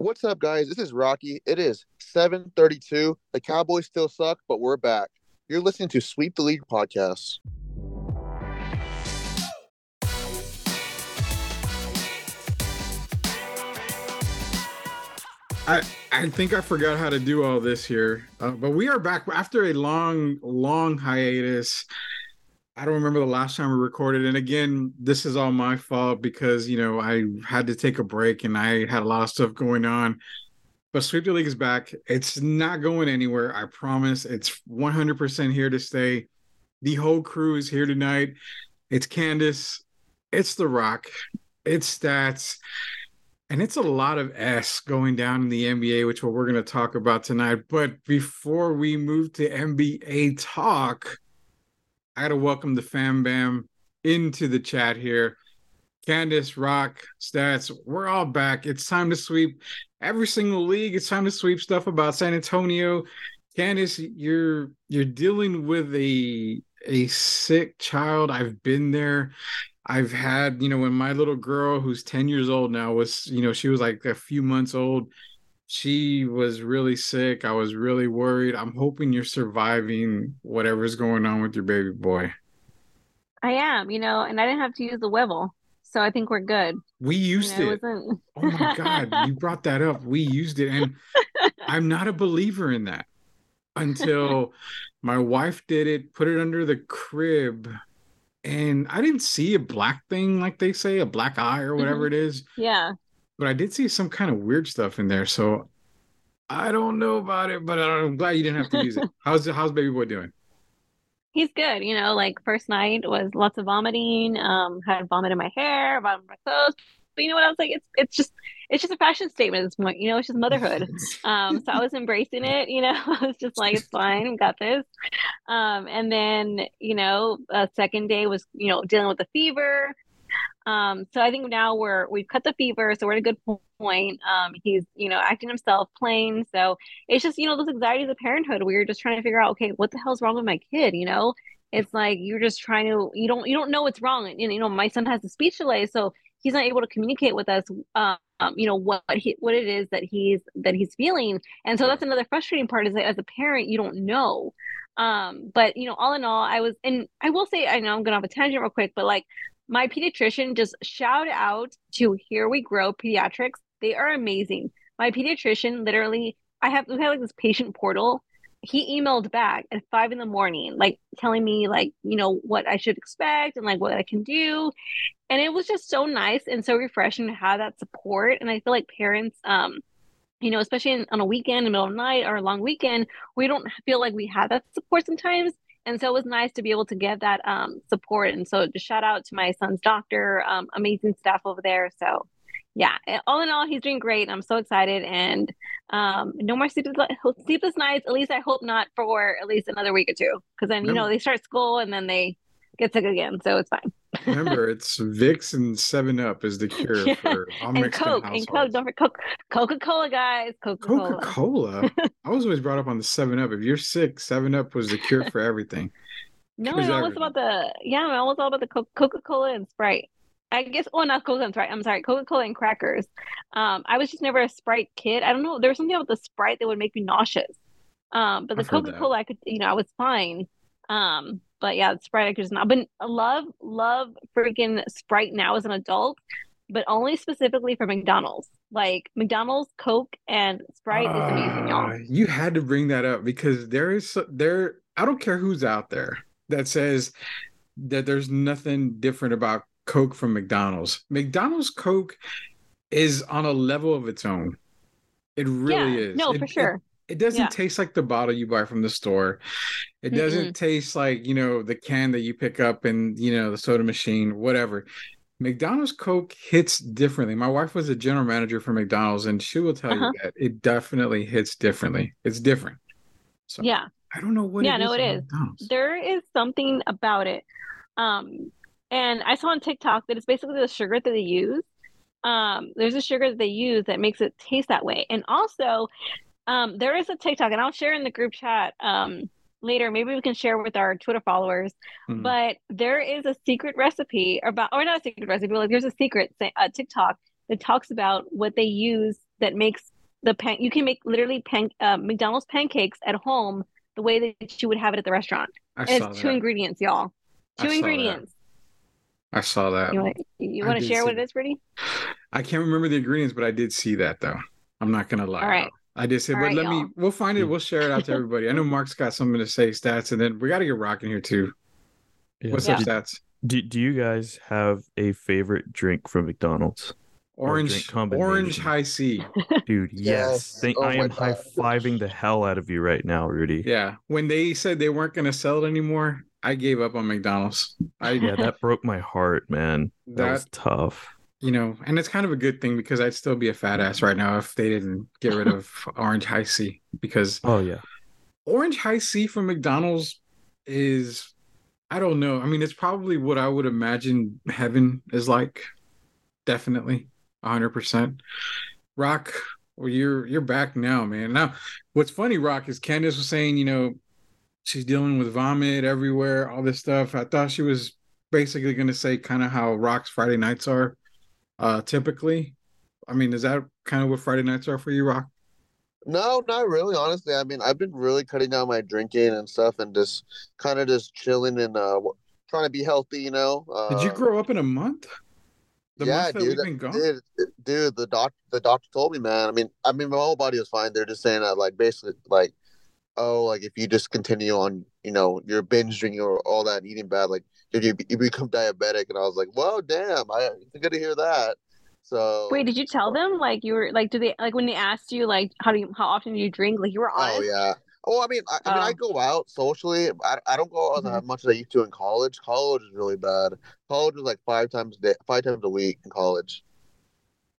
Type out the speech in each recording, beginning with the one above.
What's up, guys? This is Rocky. It is 7:32. The Cowboys still suck, but we're back. You're listening to Sweep the League podcast. I I think I forgot how to do all this here, uh, but we are back after a long, long hiatus. I don't remember the last time we recorded, and again, this is all my fault because you know I had to take a break and I had a lot of stuff going on. But Sweep the League is back. It's not going anywhere. I promise. It's 100% here to stay. The whole crew is here tonight. It's Candice. It's The Rock. It's Stats and it's a lot of S going down in the NBA, which what we're going to talk about tonight. But before we move to NBA talk, I got to welcome the fam bam into the chat here. Candice, Rock, Stats, we're all back. It's time to sweep every single league. It's time to sweep stuff about San Antonio. Candice, you're you're dealing with a a sick child. I've been there. I've had, you know, when my little girl, who's 10 years old now, was, you know, she was like a few months old. She was really sick. I was really worried. I'm hoping you're surviving whatever's going on with your baby boy. I am, you know, and I didn't have to use the huevo. So I think we're good. We used you know, it. it oh my God. you brought that up. We used it. And I'm not a believer in that until my wife did it, put it under the crib and I didn't see a black thing like they say, a black eye or whatever mm-hmm. it is. Yeah. But I did see some kind of weird stuff in there. So I don't know about it, but I'm glad you didn't have to use it. How's how's baby boy doing? He's good. You know, like first night was lots of vomiting. Um, had vomit in my hair, vomit in my clothes. But you know what? I was like, it's it's just it's just a fashion statement at this point. You know, it's just motherhood. Um, so I was embracing it. You know, I was just like, it's fine, we got this. Um, and then you know, a second day was you know dealing with the fever. Um, so I think now we're we've cut the fever, so we're at a good point. Um, he's you know acting himself, playing. So it's just you know those anxieties of parenthood. We are just trying to figure out, okay, what the hell's wrong with my kid? You know, it's like you're just trying to you don't you don't know what's wrong. And you know, my son has a speech delay, so he's not able to communicate with us um, you know what he what it is that he's that he's feeling and so that's another frustrating part is that as a parent you don't know um but you know all in all i was and i will say i know i'm gonna have a tangent real quick but like my pediatrician just shout out to here we grow pediatrics they are amazing my pediatrician literally i have we have like this patient portal he emailed back at five in the morning, like telling me like, you know, what I should expect and like what I can do. And it was just so nice and so refreshing to have that support. And I feel like parents, um, you know, especially in, on a weekend, in the middle of the night or a long weekend, we don't feel like we have that support sometimes. And so it was nice to be able to get that um, support. And so just shout out to my son's doctor, um, amazing staff over there. So yeah, all in all, he's doing great. I'm so excited, and um, no more sleepless sleepless nights. At least I hope not for at least another week or two, because then you no. know they start school and then they get sick again, so it's fine. Remember, it's Vicks and Seven Up is the cure yeah. for all and Coke and Coke. Don't forget Coke, Coca Cola, guys. Coca Cola. Coca Cola. I was always brought up on the Seven Up. If you're sick, Seven Up was the cure for everything. No, I'm about the yeah. I'm always all about the Coca Cola and Sprite. I guess oh not Coca, I'm sorry. I'm sorry, Coca-Cola and crackers. Um, I was just never a Sprite kid. I don't know. There was something about the Sprite that would make me nauseous. Um, but the Coca-Cola I could you know, I was fine. Um, but yeah, Sprite I could just not but love, love freaking Sprite now as an adult, but only specifically for McDonald's. Like McDonald's, Coke, and Sprite uh, is amazing, y'all. Ah, you had to bring that up because there is there I don't care who's out there that says that there's nothing different about Coke from McDonald's. McDonald's Coke is on a level of its own. It really yeah, is. No, it, for sure. It, doesn't yeah. taste like the bottle you buy from the store. It doesn't mm taste like, you know, the can that you pick up and, you know, the soda machine, whatever. McDonald's Coke hits differently. My wife was a general manager for McDonald's and she will tell uh-huh. you that it definitely hits differently. It's different. So yeah. I don't know what yeah, no, it is. There is something about it. Um, and I saw on TikTok that it's basically the sugar that they use. Um, there's a sugar that they use that makes it taste that way. And also, um, there is a TikTok, and I'll share in the group chat um, later. Maybe we can share with our Twitter followers. Mm-hmm. But there is a secret recipe about, or not a secret recipe, but like there's a secret uh, TikTok that talks about what they use that makes the pan. You can make literally pan uh, McDonald's pancakes at home the way that you would have it at the restaurant. I And it's two that. ingredients, y'all. I Two that. ingredients. I saw that. You want you want to share what it is, Brittany? I can't remember the ingredients, but I did see that though. I'm not gonna lie. All right. I did say, All but right, let me. y'all. We'll find it. We'll share it out to everybody. I know Mark's got something to say, stats, and then we got to get rocking here too. Yeah. What's Yeah. up, stats? Do, do you guys have a favorite drink from McDonald's? Orange, combination. orange Hi-C. Dude, Yes. yes. Thank, Oh I am high fiving the hell out of you right now, Rudy. Yeah. When they said they weren't gonna sell it anymore, I gave up on McDonald's. I Yeah, that broke my heart, man. That, that was tough. You know, and it's kind of a good thing because I'd still be a fat ass right now if they didn't get rid of orange Hi-C because Oh yeah. orange Hi-C from McDonald's is I don't know. I mean, it's probably what I would imagine heaven is like. Definitely, hundred percent. Rock, well, you're you're back now, man. Now, what's funny, Rock, is Candice was saying, you know, she's dealing with vomit everywhere, all this stuff. I thought she was basically going to say kind of how Rock's Friday nights are, uh, typically. I mean, is that kind of what Friday nights are for you, Rock? No, not really. Honestly, I mean, I've been really cutting down my drinking and stuff, and just kind of just chilling and uh, trying to be healthy. You know. Uh, Did you grow up in a month? The yeah, month dude. we've been gone. Dude, dude, the doc, the doctor told me, man. I mean, I mean, my whole body was fine. They're just saying that, like, basically, like, oh, like if you just continue on, you know, your binge drinking or all that, eating bad, like, you, you, you become diabetic. And I was like, well, damn, I I'm good to hear that. So Wait, did you tell them like you were like? Do they like when they asked you like how do you how often do you drink? Like you were honest. Oh yeah. Oh, I mean, I, I mean, I Oh. go out socially. I, I don't go out Mhm. as much as I used to in college. College is really bad. College was like five times a day, five times a week in college.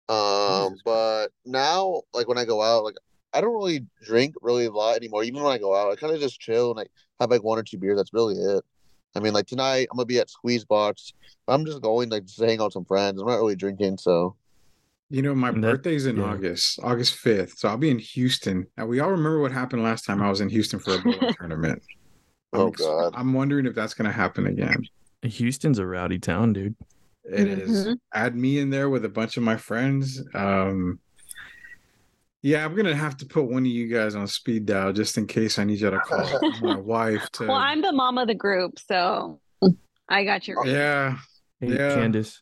Um, but now, like when I go out, like I don't really drink really a lot anymore. Even when I go out, I kind of just chill and like have like one or two beers. That's really it. I mean, like tonight I'm gonna be at Squeeze Box. I'm just going like just to hang out with some friends. I'm not really drinking, so You know, my birthday's in yeah. August, August 5th. So I'll be in Houston. Now, we all remember what happened last time I was in Houston for a bowling tournament. I'm Oh, ex- God. I'm wondering if that's going to happen again. Houston's a rowdy town, dude. It is. Mhm. Add me in there with a bunch of my friends. Um, yeah, I'm going to have to put one of you guys on speed dial just in case I need you to call my wife to. Well, I'm the mom of the group, so I got your. Yeah. Hey, Yeah. Candice.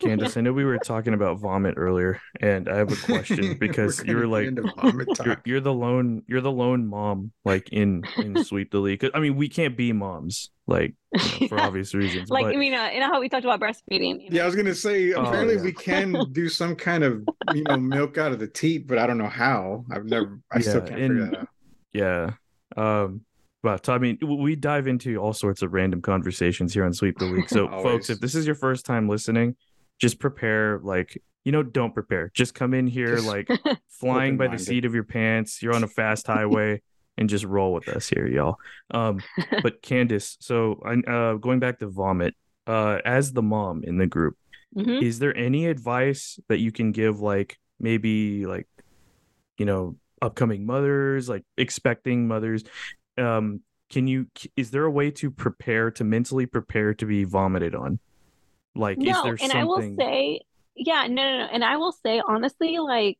Candice, I know we were talking about vomit earlier, and I have a question because you're like get into vomit you're, you're the lone you're the lone mom like in in Sweep the League. 'Cause, I mean, we can't be moms like you know, for obvious reasons. like but I mean, uh, you know how we talked about breastfeeding. you know? Yeah, I was gonna say Oh, apparently yeah. we can do some kind of you know milk out of the teat, but I don't know how. I've never I still Yeah, can't figure that out. yeah, um, but I mean, we dive into all sorts of random conversations here on Sweep the League. So, folks, if this is your first time listening, just prepare like you know, don't prepare. Just come in here Just- like flying by the seat of your pants. You're on a fast highway, and just roll with us here, y'all. Um, but Candice, so I uh going back to vomit, uh, as the mom in the group, Mhm. is there any advice that you can give, like maybe like you know, upcoming mothers, like expecting mothers? Um, can you? Is there a way to prepare to mentally prepare to be vomited on? Like, is no, there and something? I will say, yeah, no, no, no, and I will say honestly, like,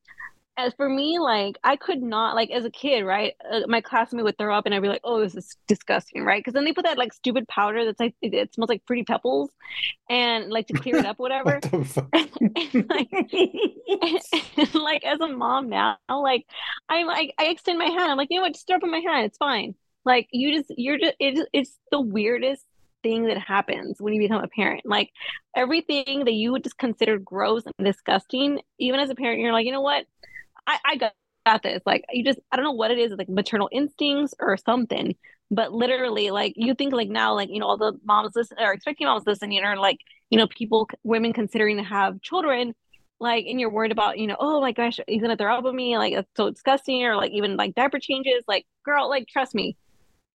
as for me, like, I could not, like, as a kid, right? Uh, my classmate would throw up, and I'd be like, "Oh, this is disgusting," right? Because then they put that like stupid powder that's like it, it smells like fruity pebbles, and like to clear it up, whatever. What the fuck? And, like, like as a mom now, like I'm like I extend my hand. I'm like, you know what? Just throw up in my hand. It's fine. Like you just you're just it's it's the weirdest thing that happens when you become a parent. Like everything that you would just consider gross and disgusting, even as a parent, you're like, you know what? I, I got, this. Like you just I don't know what it is, like maternal instincts or something. But literally, like you think like now, like you know, all the moms listen or expecting moms listening, or like you know, people, women considering to have children, like, and you're worried about, you know, oh my gosh, he's gonna throw up on me, like, that's so disgusting, or like even like diaper changes, like, girl, like, trust me,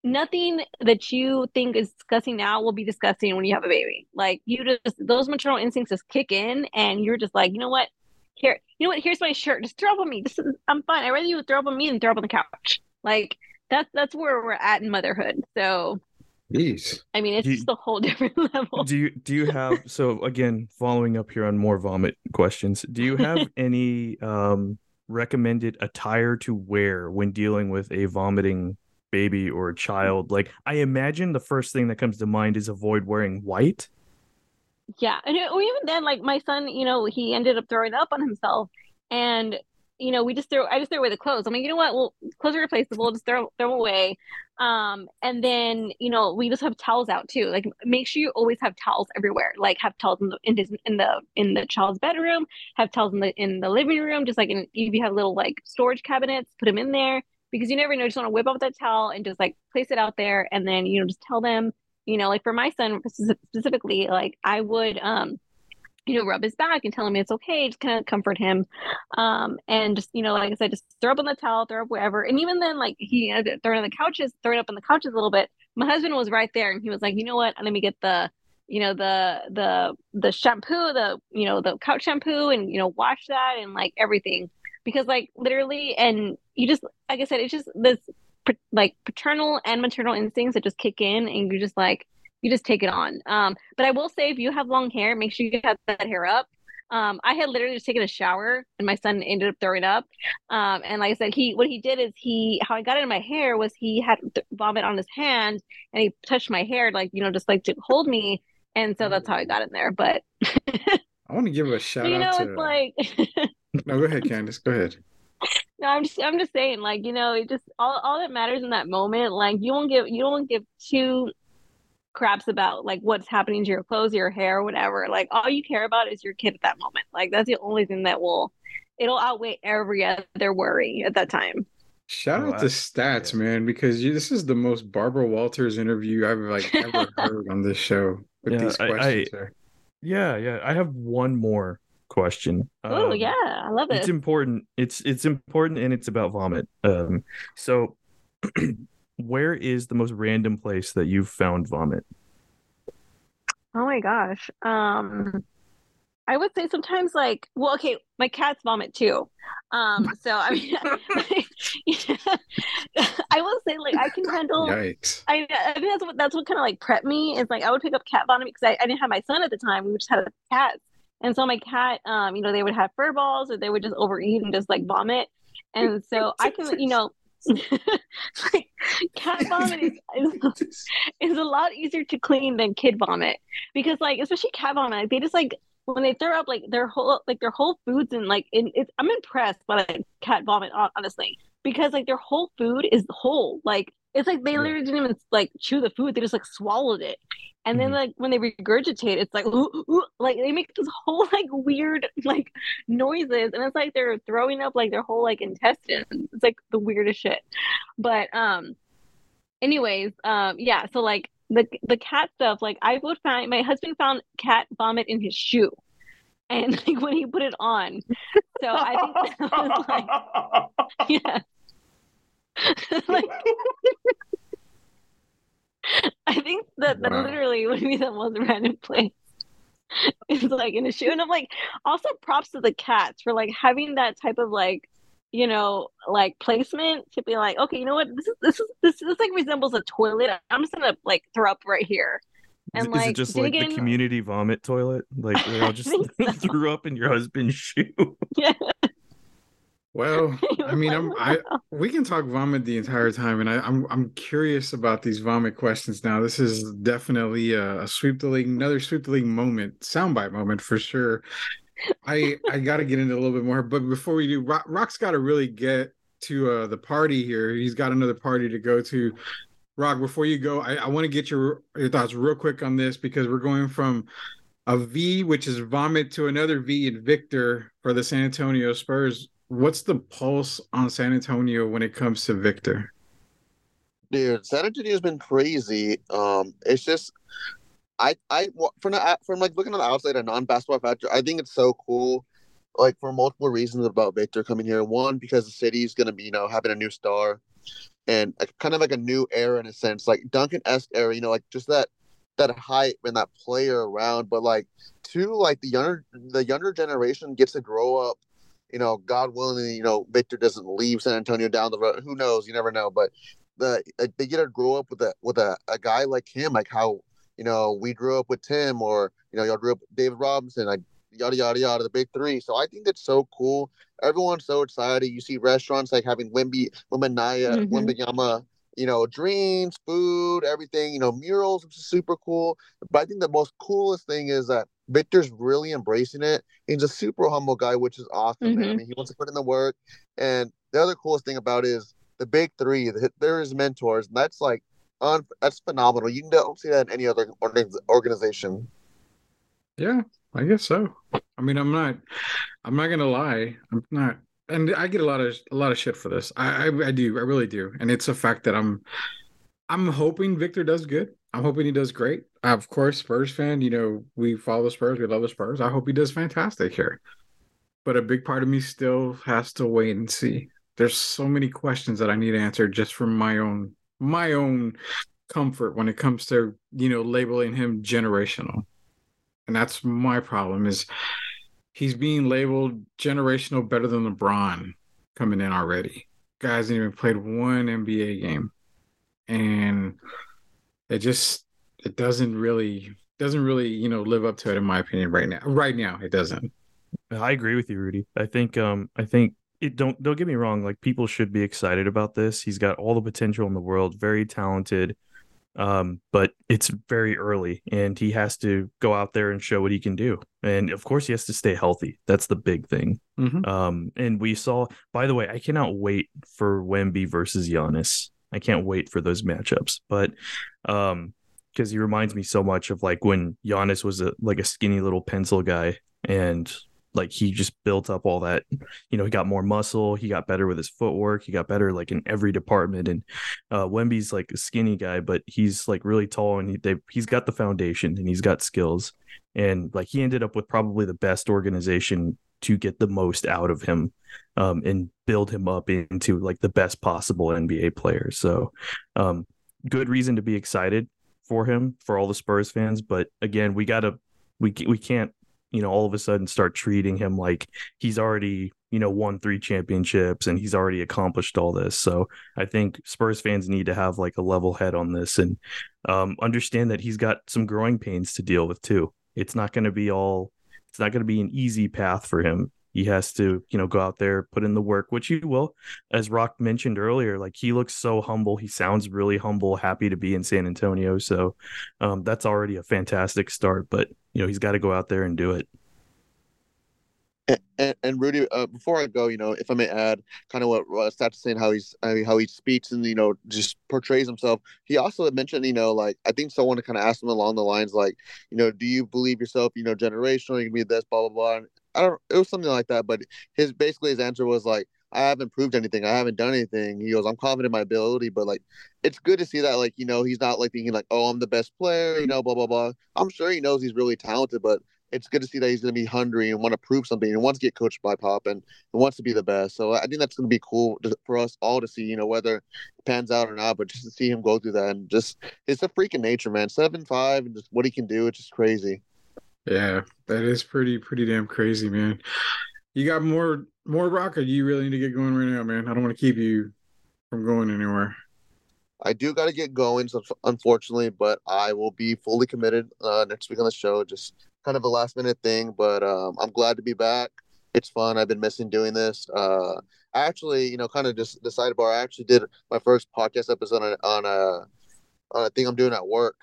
nothing that you think is disgusting now will be disgusting when you have a baby. Like, you just those maternal instincts just kick in, and you're just like, you know what, here, you know what, here's my shirt, just throw up on me. This is, I'm fine. I'd rather you throw up on me than throw up on the couch. Like, that's that's where we're at in motherhood. So Jeez. I mean, it's you- just a whole different level. do you do you have so again following up here on more vomit questions do you have any um recommended attire to wear when dealing with a vomiting baby or a child like i imagine the first thing that comes to mind is avoid wearing white Yeah, and even then, like my son, you know, he ended up throwing up on himself, and you know, we just throw. I just throw away the clothes. I'm like, you know what? Well, clothes are replaceable. Just throw throw 'em away. Um, and then you know, we just have towels out too. Like, make sure you always have towels everywhere. Like, have towels in the in, his, in the in the child's bedroom. Have towels in the in the living room. Just like in, if you have little like storage cabinets, put them in there because you never know. Just want to whip out that towel and just like place it out there, and then you know, just tell them you know, like for my son specifically, like I would, um, you know, rub his back and tell him it's okay, just kind of comfort him. Um, and just, you know, like I said, just throw up on the towel, throw up wherever. And even then, like he had it thrown on the couches, throw it up on the couches a little bit. My husband was right there and he was like, you know what? Let me get the, you know, the, the, the shampoo, the, you know, the couch shampoo and, you know, wash that and like everything. Because like literally, and you just, like I said, it's just this like paternal and maternal instincts that just kick in and you just like you just take it on. Um but i will say if you have long hair make sure you have that hair up. Um i had literally just taken a shower and my son ended up throwing up. Um and like i said he what he did is he how i got it in my hair was he had th- vomit on his hand and he touched my hair like you know just like to hold me. And so that's how i got in there but I want to give a shout you know out it's to. like No, go ahead, Candice. Go ahead. No, I'm just I'm just saying, like, you know, it just all all that matters in that moment, like you won't give you don't give two craps about like what's happening to your clothes, your hair, whatever. Like all you care about is your kid at that moment. Like that's the only thing that will it'll outweigh every other worry at that time. Shout Oh, out to stats, yeah. man, because you, this is the most Barbara Walters interview I've like ever heard on this show with Yeah, these I- questions. I- there. yeah yeah i have one more question Oh Um, yeah, I love it. it's important it's it's important and it's about vomit um so where is the most random place that you've found vomit Oh my gosh. Um I would say sometimes like well okay, my cats vomit too. Um so I mean I will say like I can handle Yikes. I, I think that's what that's what kind of like prepped me is like I would pick up cat vomit because I, I didn't have my son at the time. We just had cats, and so my cat, um, you know, they would have fur balls or they would just overeat and just like vomit, and so I can, you know, cat vomit is, is is a lot easier to clean than kid vomit. Because like especially cat vomit, they just like when they throw up like their whole like their whole foods and like in, it's I'm impressed by like cat vomit honestly. Because like their whole food is whole. Like it's like they literally didn't even like chew the food. They just like swallowed it. And then Mhm. like when they regurgitate it's like ooh, ooh, like they make this whole like weird like noises. And it's like they're throwing up like their whole like intestines. It's like the weirdest shit. But um anyways um yeah so like the the cat stuff like i would find my husband found cat vomit in his shoe. And like when he put it on. So i think that was like yeah like i think that that Wow. literally would be the most random place it's like in a shoe and i'm like also props to the cats for like having that type of like you know like placement to be like okay you know what this is this is this, this like resembles a toilet i'm just gonna like throw up right here Is, And, is it like, just like the community vomit toilet? Like they all just so. threw up in your husband's shoe. yeah Well, I mean, I'm I we can talk vomit the entire time, and I, I'm I'm curious about these vomit questions now. This is definitely a, a sweep the league, another sweep the league moment, soundbite moment for sure. I I got to get into a little bit more, but before we do, Rock, Rock's got to really get to uh, the party here. He's got another party to go to. Rock, before you go, I, I want to get your your thoughts real quick on this because we're going from a V, which is vomit, to another V in Victor for the San Antonio Spurs. What's the pulse on San Antonio when it comes to Victor? Dude, San Antonio's been crazy. Um, it's just, I, I, from from like looking on the outside, a non-basketball factor, I think it's so cool. Like for multiple reasons about Victor coming here. One, because the city's gonna be, you know, having a new star, and a, kind of like a new era in a sense, like Duncan esque era. You know, like just that that hype and that player around. But like, two, like the younger the younger generation gets to grow up. You know, God willing, you know, Victor doesn't leave San Antonio down the road. Who knows? You never know. But the they get to grow up with a with a, a guy like him, like how you know we grew up with Tim, or you know y'all grew up with David Robinson, like yada yada yada, the big three. So I think that's so cool. Everyone's so excited. You see restaurants like having Wemby, Wimbanaya, Mhm. Wimbayama, you know, drinks, food, everything, you know, murals, which is super cool. But I think the most coolest thing is that Victor's really embracing it. He's a super humble guy, which is awesome, man. I mm-hmm. mean, he wants to put in the work. And the other coolest thing about it is the big three, the- they're his mentors. And that's like, un, that's phenomenal. You don't see that in any other organization. Yeah, I guess so. I mean, I'm not, I'm not gonna lie. I'm not, and I get a lot of a lot of shit for this. I, I, I do, I really do, and it's a fact that I'm, I'm hoping Victor does good. I'm hoping he does great. Of course, Spurs fan. You know, we follow the Spurs. We love the Spurs. I hope he does fantastic here. But a big part of me still has to wait and see. There's so many questions that I need answered just from my own my own comfort when it comes to you know labeling him generational and that's my problem is he's being labeled generational better than LeBron coming in already. Guys, even played one NBA game, and it just it doesn't really doesn't really you know live up to it in my opinion right now. Right now, it doesn't. I agree with you, Rudy. I think um I think it don't don't get me wrong, like people should be excited about this. He's got all the potential in the world, very talented. Um, but it's very early and he has to go out there and show what he can do. And of course he has to stay healthy. That's the big thing. Mhm. Um, and we saw by the way, I cannot wait for Wemby versus Giannis. I can't wait for those matchups. But um because he reminds me so much of like when Giannis was a like a skinny little pencil guy and like he just built up all that you know he got more muscle he got better with his footwork he got better like in every department and uh wemby's like a skinny guy but he's like really tall and he, they, he's got the foundation and he's got skills and like he ended up with probably the best organization to get the most out of him um and build him up into like the best possible nba player so um good reason to be excited for him for all the spurs fans but again we gotta we, we can't you know, all of a sudden start treating him like he's already, you know, won three championships and he's already accomplished all this. So I think Spurs fans need to have like a level head on this and um, understand that he's got some growing pains to deal with too. It's not going to be all, it's not going to be an easy path for him. He has to, you know, go out there, put in the work, which he will. As Rock mentioned earlier, like he looks so humble. He sounds really humble, happy to be in San Antonio. So um, that's already a fantastic start. But you know, he's got to go out there and do it. And, and, and Rudy, uh, before I go, you know, if I may add, kind of what uh, Stats saying, how he's how he speaks and you know just portrays himself. He also mentioned, you know, like I think someone kind of asked him along the lines, like, you know, do you believe yourself, you know, generational, you can be this, blah blah blah. And I don't, it was something like that. But his basically his answer was like, I haven't proved anything, I haven't done anything. He goes, I'm confident in my ability, but like, it's good to see that, like, you know, he's not like thinking like, oh, I'm the best player, you know, blah blah blah. I'm sure he knows he's really talented, but it's good to see that he's going to be hungry and want to prove something and wants to get coached by Pop and, wants to be the best. So I think that's going to be cool to, for us all to see, you know, whether it pans out or not, but just to see him go through that and just it's a freaking nature, man. Seven five and just what he can do, it's just crazy. Yeah, that is pretty pretty damn crazy, man. You got more more rock, or you really need to get going right now, man? I don't want to keep you from going anywhere. I do got to get going, so unfortunately, but I will be fully committed uh, next week on the show. Just kind of a last minute thing, but um, I'm glad to be back. It's fun. I've been missing doing this. Uh, I actually, you know, kind of just the sidebar. I actually did my first podcast episode on a, on a on a thing I'm doing at work.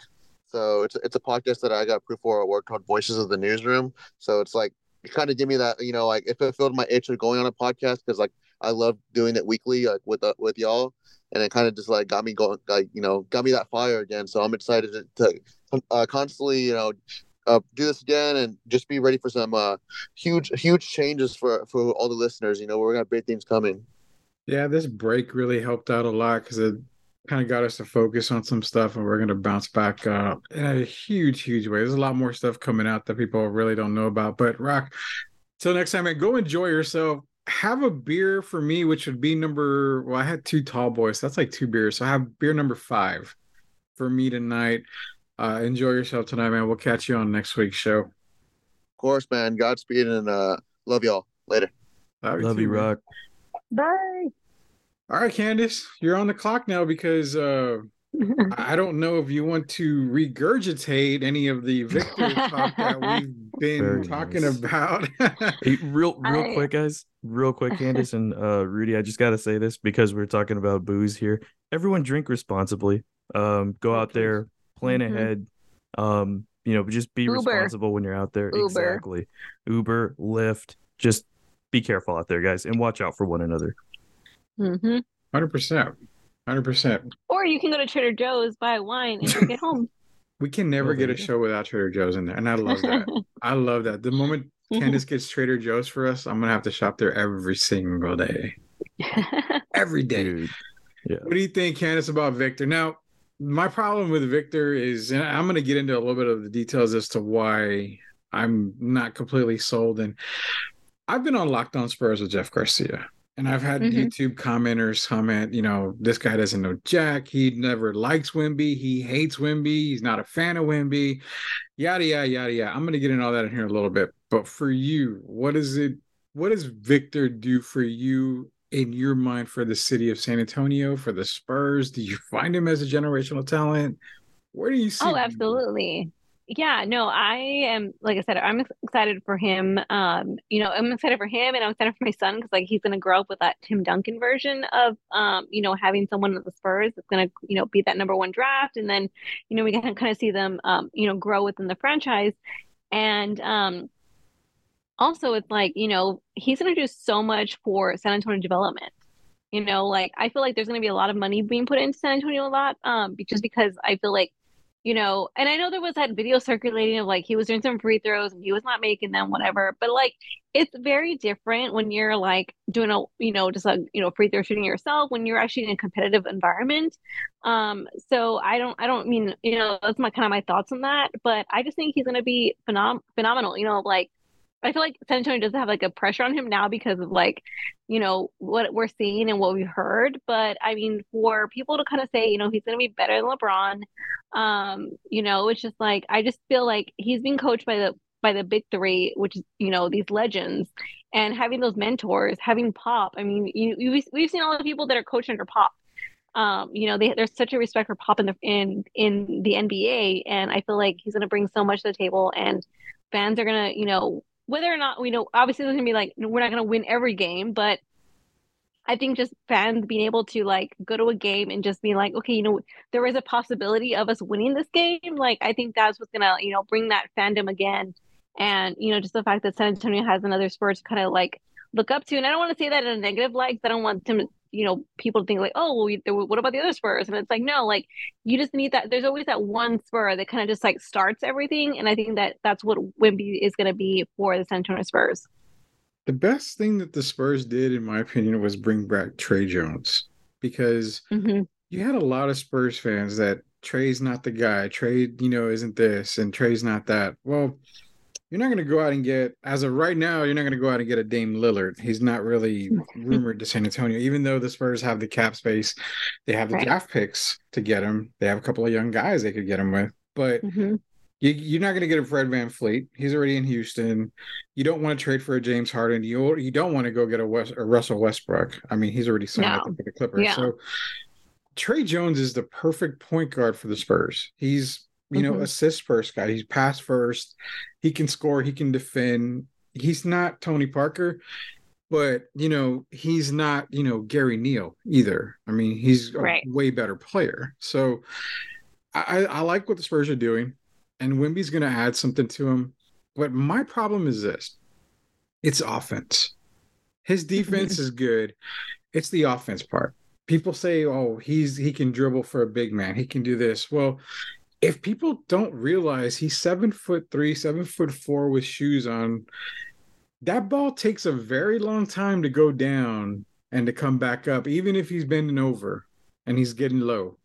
So it's it's a podcast that I got approved for at work called Voices of the Newsroom. So it's like it kind of give me that you know like if it filled my itch of going on a podcast because like I love doing it weekly like with uh, with y'all and it kind of just like got me going like you know got me that fire again. So I'm excited to, to uh, constantly you know uh, do this again and just be ready for some uh, huge huge changes for for all the listeners. You know we're gonna big things coming. Yeah, this break really helped out a lot because it kind of got us to focus on some stuff, and we're gonna bounce back uh, in a huge, huge way. There's a lot more stuff coming out that people really don't know about. But Rock, till next time, man, go enjoy yourself. Have a beer for me, which would be number. Well, I had two tall boys, so that's like two beers. So I have beer number five for me tonight. Uh, enjoy yourself tonight, man. We'll catch you on next week's show. Of course, man. Godspeed and uh, love y'all. Later. Love too, you. Rock. Bye. All right, Candice, you're on the clock now because uh, I don't know if you want to regurgitate any of the Victor talk that we've been Very talking nice. about. Hey, real real I- quick, guys. Real quick, Candice and uh Rudy, I just gotta say this because we're talking about booze here. Everyone drink responsibly. Um, go Oh, out there, plan Mhm. ahead. Um, you know, just be Uber. responsible when you're out there. Uber. Exactly. Uber, Lyft, just be careful out there, guys, and watch out for one another. hmm Hundred percent, hundred percent. Or you can go to Trader Joe's, buy wine, and drink it home. We can never get a show without Trader Joe's in there, and I love that. I love that. The moment Candice gets Trader Joe's for us, I'm gonna have to shop there every single day. Every day. Dude. Yeah. What do you think, Candice, about Victor? Now, my problem with Victor is, and I'm going to get into a little bit of the details as to why I'm not completely sold. And I've been on Lockdown Spurs with Jeff Garcia, and I've had Mhm. YouTube commenters comment, you know, this guy doesn't know Jack. He never likes Wemby. He hates Wemby. He's not a fan of Wemby. Yada yada yada yada. I'm going to get into all that in here in a little bit. But for you, what is it? What does Victor do for you in your mind for the city of San Antonio, for the Spurs? Do you find him as a generational talent? Where do you see? Oh, absolutely. Yeah, no, I am, like I said, I'm excited for him. Um, you know, I'm excited for him and I'm excited for my son because like he's gonna grow up with that Tim Duncan version of um, you know, having someone at the Spurs that's gonna, you know, be that number one draft and then, you know, we can kind of see them um, you know, grow within the franchise. And um also it's like, you know, he's gonna do so much for San Antonio development. You know, like I feel like there's going to be a lot of money being put into San Antonio a lot, um, just because I feel like, you know, and I know there was that video circulating of like he was doing some free throws and he was not making them, whatever. But like, it's very different when you're like doing a, you know, just like you know, free throw shooting yourself when you're actually in a competitive environment. Um, so I don't, I don't mean, you know, that's my kind of my thoughts on that. But I just think he's going to be phenom- phenomenal. You know, like. I feel like San Antonio doesn't have like a pressure on him now because of like, you know, what we're seeing and what we heard. But I mean, for people to kind of say, you know, he's going to be better than LeBron, um, you know, it's just like I just feel like he's being coached by the by the big three, which is you know these legends, and having those mentors, having Pop. I mean, you, you we've seen all the people that are coached under Pop. Um, you know, they, there's such a respect for Pop in the in in the NBA, and I feel like he's going to bring so much to the table, and fans are to, you know, whether or not we know, obviously, there's to be like we're not to win every game, but I think just fans being able to like go to a game and just be like, okay, you know, there is a possibility of us winning this game. Like, I think that's what's gonna, you know, bring that fandom again. And you know, just the fact that San Antonio has another sport kind of like look up to. And I don't want to say that in a negative light, 'cause I don't want them, to, you know, people think like, oh, well, we, what about the other Spurs? And it's like, no, like you just need that. There's always that one Spur that kind of just like starts everything. And I think that that's what Wemby is gonna be for the San Antonio Spurs. The best thing that the Spurs did, in my opinion, was bring back Tre Jones because hmm you had a lot of Spurs fans that Tre's not the guy. Tre, you know, isn't this, and Tre's not that. Well, you're not going to go out and get, as of right now, you're not going to go out and get a Dame Lillard. He's not really rumored to San Antonio, even though the Spurs have the cap space. They have the Right. draft picks to get him. They have a couple of young guys they could get him with. But hmm you, you're not going to get a Fred VanVleet. He's already in Houston. You don't want to trade for a James Harden. You you don't want to go get a, West, a Russell Westbrook. I mean, he's already signed No. think, with the Clippers. Yeah. So Tre Jones is the perfect point guard for the Spurs. He's you know Mhm. assist first guy. He's pass first. He can score. He can defend. He's not Tony Parker, but you know he's not you know Gary Neal either. I mean, he's a Right. way better player. So I, I like what the Spurs are doing, and Wemby's going to add something to him. But my problem is this: it's offense. His defense is good. It's the offense part. People say, "Oh, he's he can dribble for a big man. He can do this." Well, if people don't realize he's seven foot three, seven foot four with shoes on, that ball takes a very long time to go down and to come back up, even if he's bending over and he's getting low.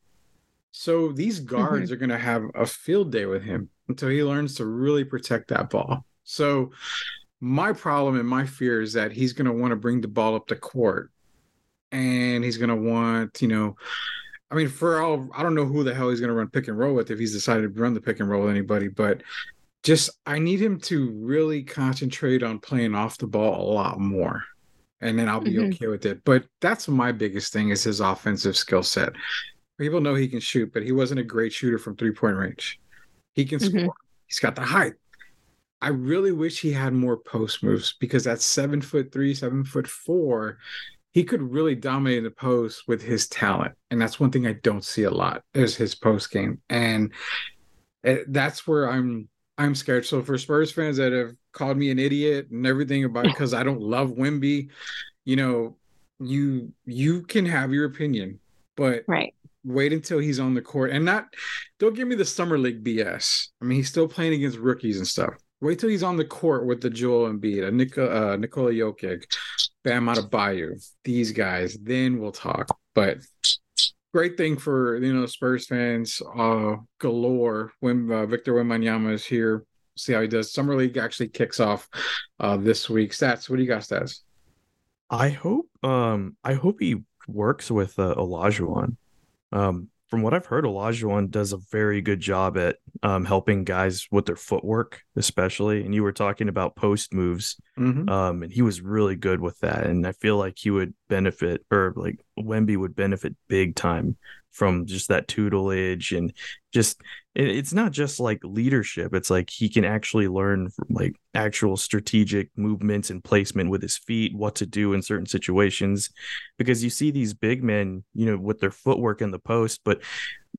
So these guards mm-hmm. are going to have a field day with him until he learns to really protect that ball. So my problem and my fear is that he's going to want to bring the ball up the court and he's going to want, you know, I mean, for all, I don't know who the hell he's going to run pick and roll with if he's decided to run the pick and roll with anybody, but just I need him to really concentrate on playing off the ball a lot more. and then I'll be Mhm. okay with it. But that's my biggest thing is his offensive skill set. People know he can shoot, but he wasn't a great shooter from three point range. He can Mhm. score. He's got the height. I really wish he had more post moves because that's seven foot three, seven foot four, he could really dominate the post with his talent. And that's one thing I don't see a lot is his post game. And eh, that's where I'm I'm scared. So for Spurs fans that have called me an idiot and everything about because I don't love Wemby, you know, you you can have your opinion, but Right. wait until he's on the court and not don't give me the summer league BS. I mean, he's still playing against rookies and stuff. Wait till he's on the court with the Joel Embiid, a Nika, uh, Nikola Jokic, Bam Adebayo, these guys. Then we'll talk. But great thing for you know Spurs fans uh, galore when uh, Victor Wembanyama is here. See how he does. Summer league actually kicks off uh, this week. Stats. What do you got, stats? I hope um I hope he works with uh, Olajuwon. Um from what I've heard Olajuwon does a very good job at um helping guys with their footwork especially and you were talking about post moves Mm-hmm. um and he was really good with that and I feel like he would benefit or like Wemby would benefit big time from just that tutelage and just it, it's not just like leadership it's like he can actually learn from like actual strategic movements and placement with his feet what to do in certain situations. Because you see these big men you know with their footwork in the post but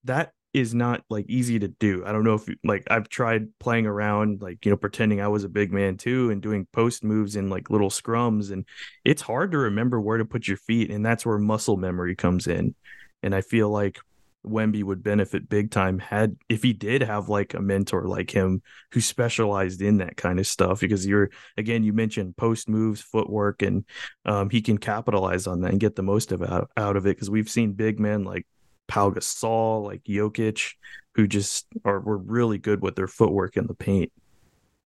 that is not like easy to do. I don't know if like i've tried playing around like you know pretending i was a big man too and doing post moves in like little scrums and it's hard to remember where to put your feet and that's where muscle memory comes in. And i feel like Wemby would benefit big time had if he did have like a mentor like him who specialized in that kind of stuff because you're again you mentioned post moves footwork and um, he can capitalize on that and get the most of out, out of it because we've seen big men like Pau Gasol like Jokic who just are were really good with their footwork in the paint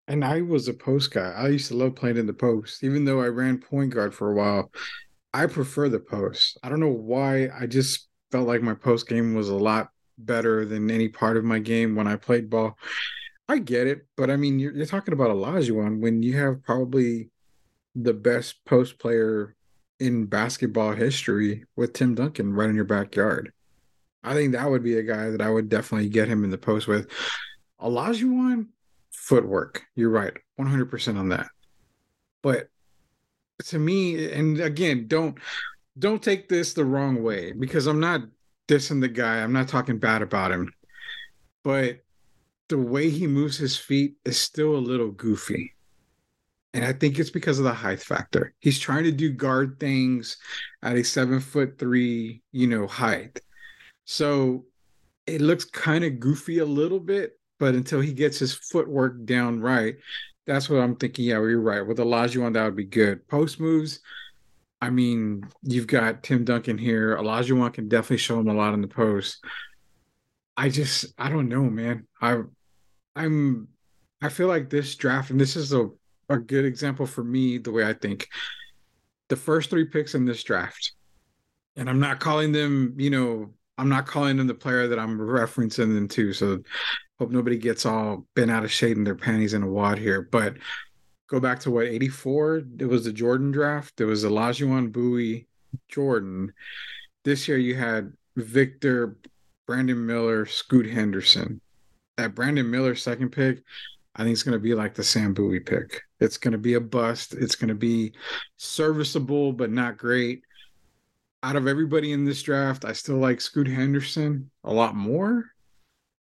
And I was a post guy. I used to love playing in the post, even though I ran point guard for a while. I prefer the post. I don't know why. I just felt like my post game was a lot better than any part of my game when I played ball. I get it, but I mean, you're, you're talking about Olajuwon when you have probably the best post player in basketball history with Tim Duncan right in your backyard. I think that would be a guy that I would definitely get him in the post with. Olajuwon, footwork. You're right, 100% on that. But to me, and again, don't don't take this the wrong way because I'm not dissing the guy. I'm not talking bad about him. But the way he moves his feet is still a little goofy. And I think it's because of the height factor. He's trying to do guard things at a seven foot three, you know, height. So it looks kind of goofy a little bit, but until he gets his footwork down right, that's what I'm thinking. Yeah, you're right. With Olajuwon, that would be good. Post moves, I mean, you've got Tim Duncan here. Olajuwon can definitely show him a lot in the post. I just, I don't know, man. I, I'm, I feel like this draft, and this is a, a good example for me, the way I think. The first three picks in this draft, and I'm not calling them, you know, I'm not calling them the player that I'm referencing them to. So hope nobody gets all bent out of shape in their panties in a wad here. But go back to what 84 it was the jordan draft. There was Olajuwon bowie jordan. This year you had victor brandon miller scoot henderson. That brandon miller second pick i think it's going to be like the sam bowie pick. It's going to be a bust. It's going to be serviceable but not great out of everybody in this draft i still like scoot henderson a lot more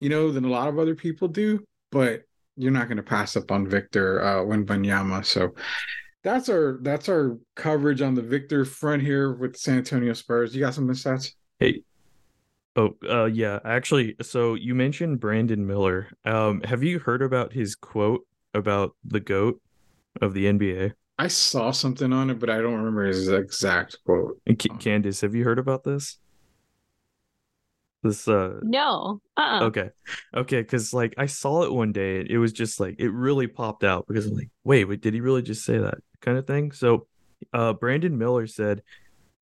you know than a lot of other people do but you're not going to pass up on Victor uh, Wembanyama. So that's our that's our coverage on the Victor front here with San Antonio Spurs. You got some stats? Hey. Oh, uh yeah, actually, so you mentioned Brandon Miller. Um have you heard about his quote about the GOAT of the NBA? I saw something on it, but I don't remember his exact quote. And Ca- Candice, have you heard about this? This uh No. Uh-uh. okay. Okay, cuz like I saw it one day. It was just like it really popped out because I'm like, "Wait, wait, did he really just say that?" kind of thing. So, uh Brandon Miller said,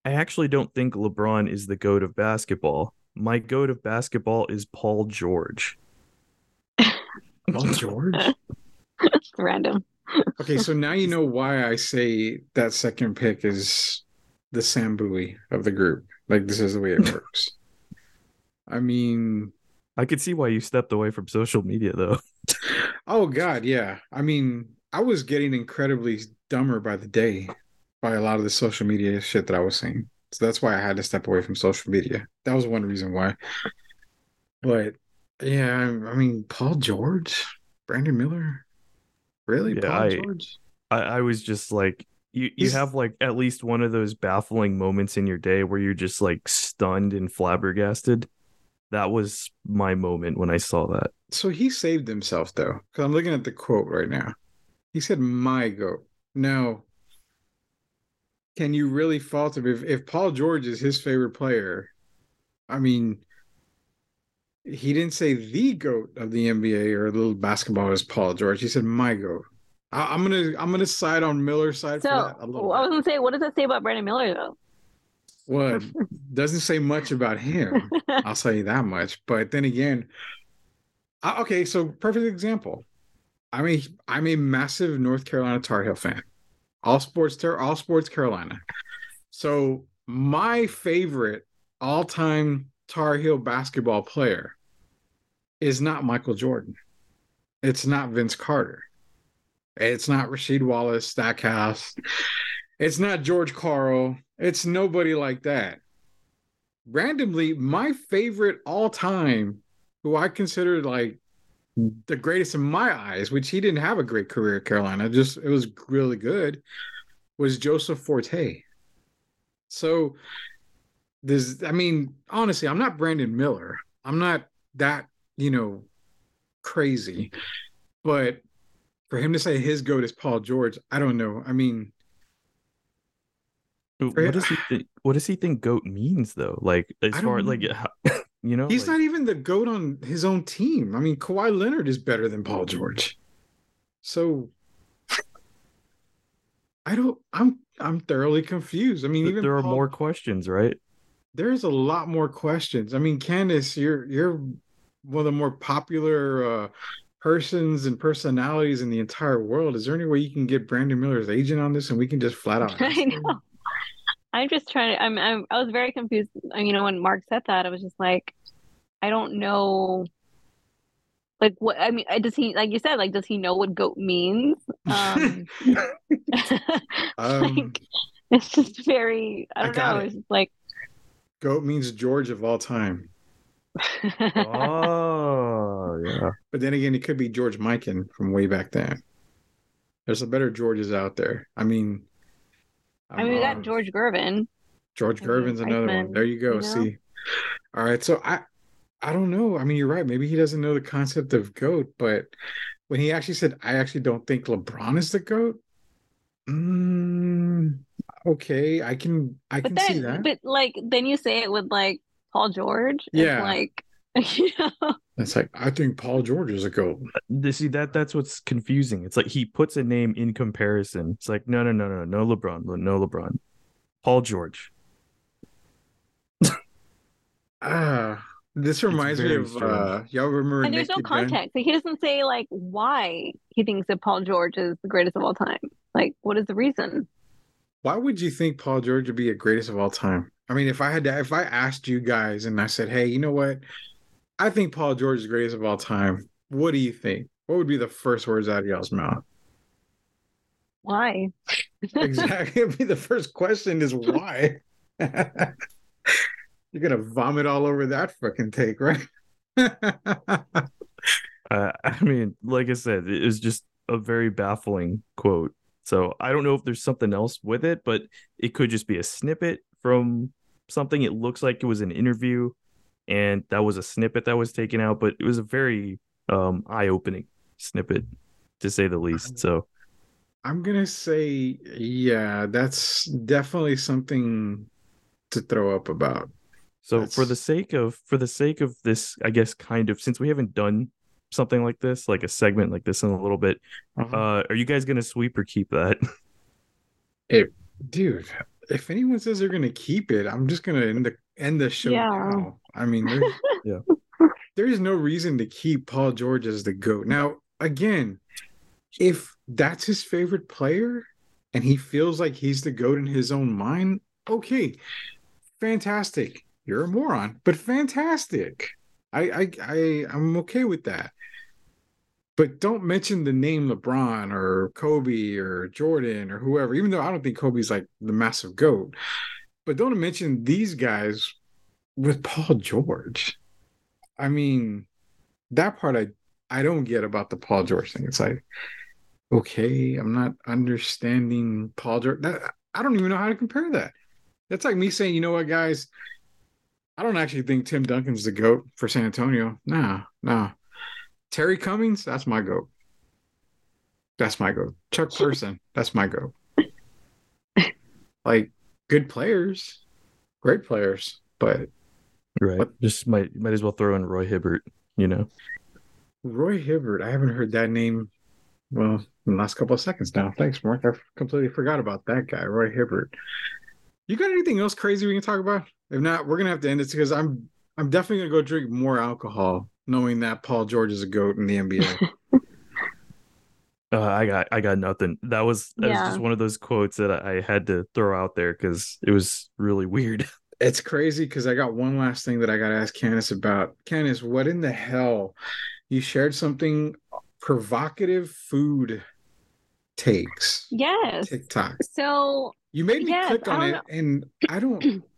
"I actually don't think LeBron is the GOAT of basketball. My GOAT of basketball is Paul George." Paul George. Random. Okay, so now you know why I say that second pick is the Sam Bowie of the group. Like this is the way it works. I mean, I could see why you stepped away from social media though. oh god, yeah. I mean, I was getting incredibly dumber by the day by a lot of the social media shit that I was seeing. So that's why I had to step away from social media. That was one reason why. But yeah, I, I mean, Paul George, Brandon Miller, really, Yeah, Paul I- George. I, I was just like you, you have like at least one of those baffling moments in your day where you're just like stunned and flabbergasted. That was my moment when I saw that. So he saved himself though, because I'm looking at the quote right now. He said, "My goat." Now, can you really fault him if if Paul George is his favorite player? I mean, he didn't say the goat of the NBA or little basketball is Paul George. He said, "My goat." I, I'm gonna I'm gonna side on Miller's side So for that a little I was gonna say, what does that say about Brandon Miller though? Well, doesn't say much about him. I'll tell you that much. But then again, I, okay, so perfect example. I'm a I'm a massive North Carolina Tar Heel fan. All sports all sports Carolina. So my favorite all-time Tar Heel basketball player is not Michael Jordan. It's not Vince Carter. It's not Rasheed Wallace, Stackhouse. It's not George Karl. It's nobody like that randomly my favorite all time who i consider like the greatest in my eyes which he didn't have a great career at carolina just it was really good was joseph forte so this i mean honestly i'm not brandon miller i'm not that you know crazy but for him to say his goat is paul george i don't know i mean What does he think? What does he think goat means though? Like as far like you know, He's like- not even the goat on his own team. I mean, Kawhi Leonard is better than Paul George. So I don't I'm I'm thoroughly confused. I mean, even there are Paul- more questions, right? There's a lot more questions. I mean, Candice, you're you're one of the more popular uh persons and personalities in the entire world. Is there any way you can get Brandon Miller's agent on this and we can just flat out I know. I'm just trying to. I'm, I'm. I was very confused. You know, when Mark said that, I was just like, I don't know. Like what? I mean, does he? Like you said, like does he know what goat means? Um, Um, like it's just very. I I don't got know. it. It's just like. Goat means George of all time. oh yeah. But then again, it could be George Mikan from way back then. There's a better Georges out there. I mean, I mean, we got um, George Gervin. George I mean, Gervin's another one. There you go. you know? See, all right. So I, I don't know. I mean, you're right. Maybe he doesn't know the concept of goat, but when he actually said, "I actually don't think LeBron is the goat," mm, okay, I can, I But can see that. but like, then you say it with like Paul George. It's Yeah. like, you know, It's like I think Paul George is a goat. You see that that's what's confusing. It's like he puts a name in comparison. It's like no, no, no, no, no LeBron, no LeBron, Paul George. Ah, this reminds me of strange. uh, y'all remember and there's no Naked Ben? context. Like, he doesn't say like why he thinks that Paul George is the greatest of all time. Like, what is the reason? Why would you think Paul George would be a greatest of all time? I mean, if I had to, if I asked you guys and I said, "Hey, you know what? I think Paul George is the greatest of all time." What do you think? What would be the first words out of y'all's mouth? Why? Exactly. It'd be the first question is why. You're gonna vomit all over that fucking take, right? Uh, I mean, like I said, it was just a very baffling quote. So I don't know if there's something else with it, but it could just be a snippet from something. It looks like it was an interview, and that was a snippet that was taken out, but it was a very um, eye-opening snippet, to say the least. So I'm gonna say, yeah, that's definitely something to throw up about. So for the sake of for the sake of this, I guess kind of since we haven't done something like this, like a segment like this in a little bit, Uh-huh. uh, are you guys gonna sweep or keep that? It, dude if anyone says they're gonna keep it i'm just gonna end the end the show Yeah. now i mean there's, Yeah. there's no reason to keep paul george as the goat now again if that's his favorite player and he feels like he's the goat in his own mind, okay, fantastic. You're a moron, but fantastic. I I, I I'm okay with that. But don't mention the name LeBron or Kobe or Jordan or whoever, even though I don't think Kobe's like the massive goat. But don't mention these guys with Paul George. I mean, that part I I don't get about the Paul George thing. It's like, okay, I'm not understanding Paul George. That, I don't even know how to compare that. That's like me saying, you know what, guys, I don't actually think Tim Duncan's the goat for San Antonio. Nah, nah. Terry Cummings, that's my goat. That's my goat. Chuck Person, that's my goat. Like good players, great players, but Right. What- Just might might as well throw in Roy Hibbert, you know. Roy Hibbert, I haven't heard that name well in the last couple of seconds now. Thanks, Mark. I completely forgot about that guy, Roy Hibbert. You got anything else crazy we can talk about? If not, we're gonna have to end this because I'm I'm definitely gonna go drink more alcohol, knowing that Paul George is a goat in the NBA. Uh, I got I got nothing. That was that was just one of those quotes that I had to throw out there because it was really weird. it's crazy because I got one last thing that I gotta ask Candice about. Candice, what in the hell? You shared something provocative food takes. Yes. TikTok. So You made me Yes, click on don't it, and I don't.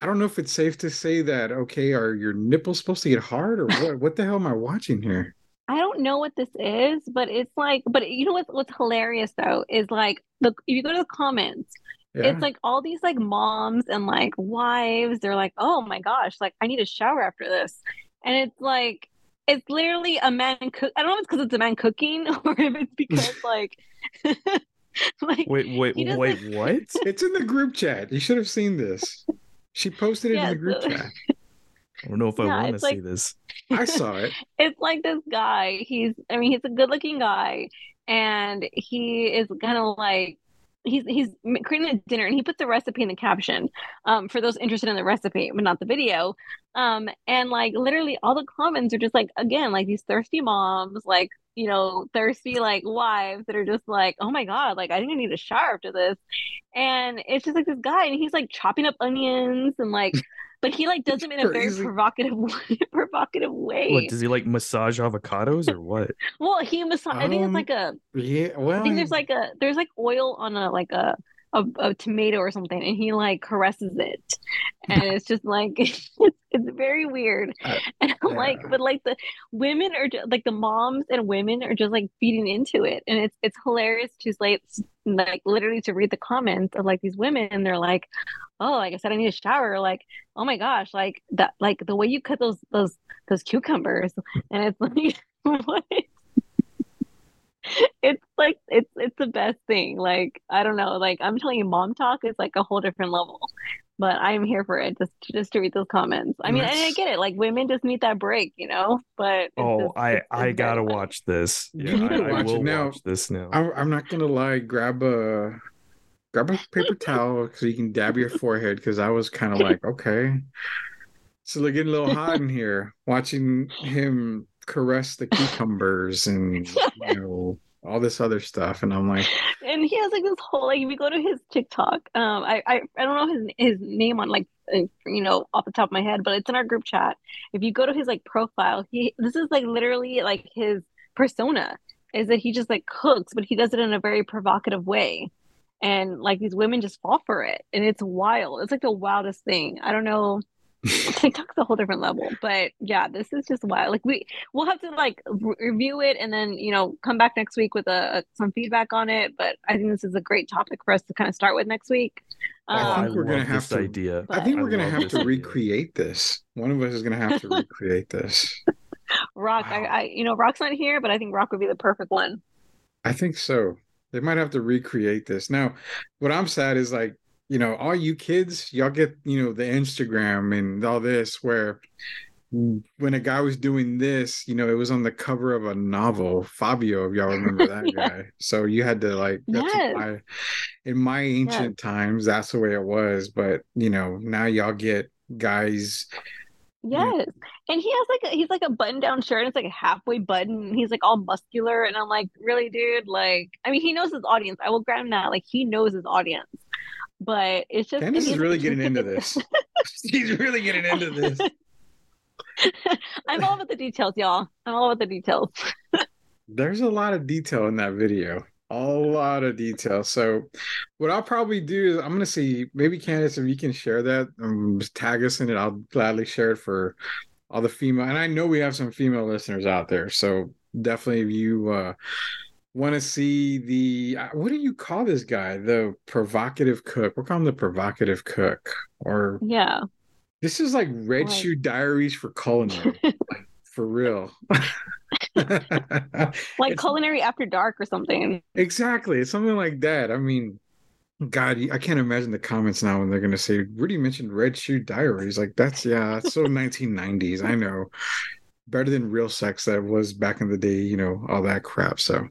I don't know if it's safe to say that. Okay, are your nipples supposed to get hard, or what? What the hell am I watching here? I don't know what this is, but it's like, but you know what's what's hilarious though is like the if you go to the comments, Yeah. it's like all these like moms and like wives, they're like, oh my gosh, like I need a shower after this, and it's like it's literally a man cook. I don't know if it's because it's a man cooking or if it's because like like Wait, wait, wait, what? it's in the group chat. You should have seen this. She posted it Yeah, in the group so- chat. I don't know if I Yeah, want to it's see this. I saw it. it's like this guy. He's, I mean, he's a good looking guy, and he is kind of like he's he's creating a dinner, and he puts the recipe in the caption, um, for those interested in the recipe, but not the video. Um, and like literally all the comments are just like again like these thirsty moms, like you know, thirsty like wives that are just like, oh my god, like I think I need a shower after this, and it's just like this guy, and he's like chopping up onions and like. But he like does them in a very provocative, provocative way. What does he like massage avocados or what? Well, he massage. I think it's Um, like a. Yeah. Well, I think there's like a. There's like oil on a like a. A, a tomato or something, and he like caresses it, and it's just like it's, it's very weird. Uh, and I'm like, but like the women are ju- like the moms and women are just like feeding into it, and it's it's hilarious to like like literally to read the comments of like these women, and they're like, oh, like I said, I need a shower. Like, oh my gosh, like that, like the way you cut those those those cucumbers, and it's like, what? It's like it's it's the best thing. Like I don't know. Like I'm telling you, mom talk is like a whole different level. But I'm here for it just just to read those comments. I mean, and I get it. Like women just need that break, you know. But it's Oh, just- I it's- I it's gotta very funny. watch this. Yeah, need I, to I watch it will now. watch this now. I'm, I'm not gonna lie. Grab a grab a paper towel so you can dab your forehead. Because I was kind of like, okay, so they're getting a little hot in here. Watching him caress the cucumbers and you know all this other stuff, and I'm like, and he has like this whole like if you go to his TikTok, um, I I, I don't know his his name on like uh, you know off the top of my head, but it's in our group chat. If you go to his like profile, he this is like literally like his persona is that he just like cooks, but he does it in a very provocative way, and like these women just fall for it, and it's wild. It's like the wildest thing. I don't know. TikTok's a whole different level, but yeah, this is just wild. Like we, we'll have to like re- review it and then you know come back next week with a, a- some feedback on it. But I think this is a great topic for us to kind of start with next week. I Um, think we're gonna have this to- idea. I think we're gonna have this to idea. recreate this. One of us is gonna have to recreate this. Rock, Wow. I, I, you know, Rock's not here, but I think Rock would be the perfect one. I think so. They might have to recreate this. Now, what I'm sad is like, you know, all you kids, y'all get, you know, the Instagram and all this where when a guy was doing this, you know, it was on the cover of a novel, Fabio, if y'all remember that Yeah. guy. So you had to like that's Yes. in my ancient times, that's the way it was. But you know, now y'all get guys Yes, and he has like a, he's like a button down shirt. And it's like a halfway button. He's like all muscular, and I'm like, really, dude? Like, I mean, he knows his audience. I will grant him that. Like, he knows his audience. But it's just it is really getting into this. He's really getting into this. I'm all about the details, y'all. I'm all about the details. There's a lot of detail in that video. A lot of detail. So, what I'll probably do is I'm gonna see maybe Candice if you can share that, um, just tag us in it. I'll gladly share it for all the female. And I know we have some female listeners out there, so definitely if you uh, want to see the uh, what do you call this guy? The provocative cook. We'll call him the provocative cook. Or Yeah. this is like Red Like- Shoe Diaries for culinary, like for real. Like culinary after dark or something. Exactly. It's something like that. I mean, God, I can't imagine the comments now when they're going to say, Rudy mentioned Red Shoe Diaries. Like, that's, yeah, that's so 1990s. I know. Better than real sex that was back in the day, you know, all that crap. So,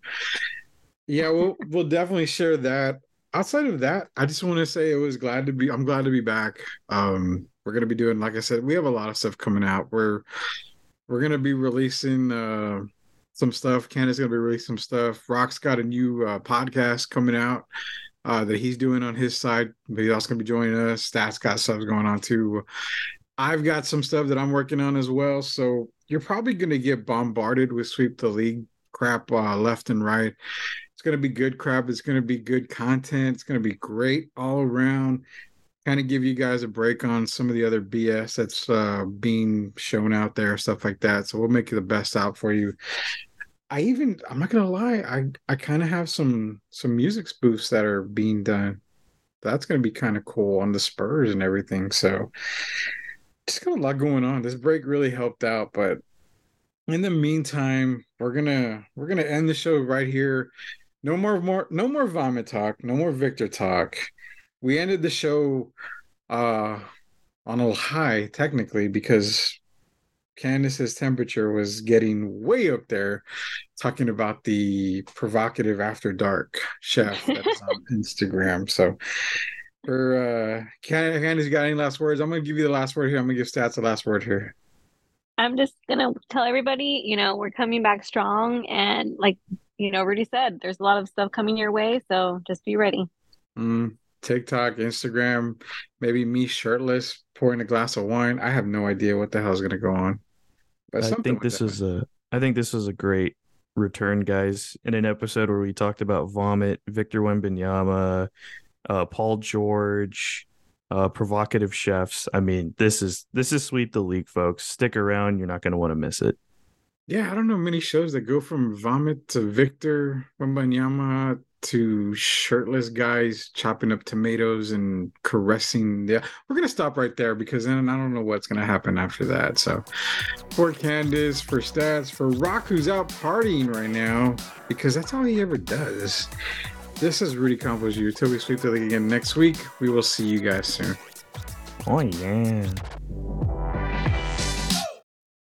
yeah, we'll, we'll definitely share that. Outside of that, I just want to say it was glad to be, I'm glad to be back. Um, we're to be doing, like I said, we have a lot of stuff coming out. We're, we're to be releasing, uh, some stuff. Candace gonna be releasing some stuff. Rock's got a new uh, podcast coming out uh, that he's doing on his side. But he's also gonna be joining us. Stats got stuff going on too. I've got some stuff that I'm working on as well. So you're probably gonna get bombarded with sweep the league crap uh, left and right. It's gonna be good crap. It's gonna be good content. It's gonna be great all around. Kind of give you guys a break on some of the other BS that's uh, being shown out there, stuff like that. So we'll make the best out for you. I even I'm not gonna lie, I I kind of have some some music spoofs that are being done. That's gonna be kind of cool on the Spurs and everything. So just got a lot going on. This break really helped out, but in the meantime, we're gonna we're gonna end the show right here. No more more no more vomit talk, no more Victor talk. We ended the show uh on a high technically because Candice's temperature was getting way up there, talking about the provocative after dark chef that is on Instagram. So, for uh, Can- Candice, you got any last words? I'm going to give you the last word here. I'm going to give Stats the last word here. I'm just gonna tell everybody, you know, we're coming back strong and like, you know, Rudy said, there's a lot of stuff coming your way, so just be ready. Mm, TikTok, Instagram, maybe me shirtless pouring a glass of wine. I have no idea what the hell is going to go on. But I think like this that. is a I think this was a great return, guys. In an episode where we talked about vomit, Victor Wembanyama, uh, Paul George, uh, provocative chefs. I mean, this is this is sweep the league, folks. Stick around, you're not going to want to miss it. Yeah, I don't know many shows that go from vomit to Victor Wembanyama to shirtless guys chopping up tomatoes and caressing. Yeah, we're gonna stop right there because then I don't know what's gonna happen after that. So, for Candice, for Stats, for Rock, who's out partying right now because that's all he ever does. This is Rudy Campos. You till we sweep the league again next week. We will see you guys soon. Oh yeah.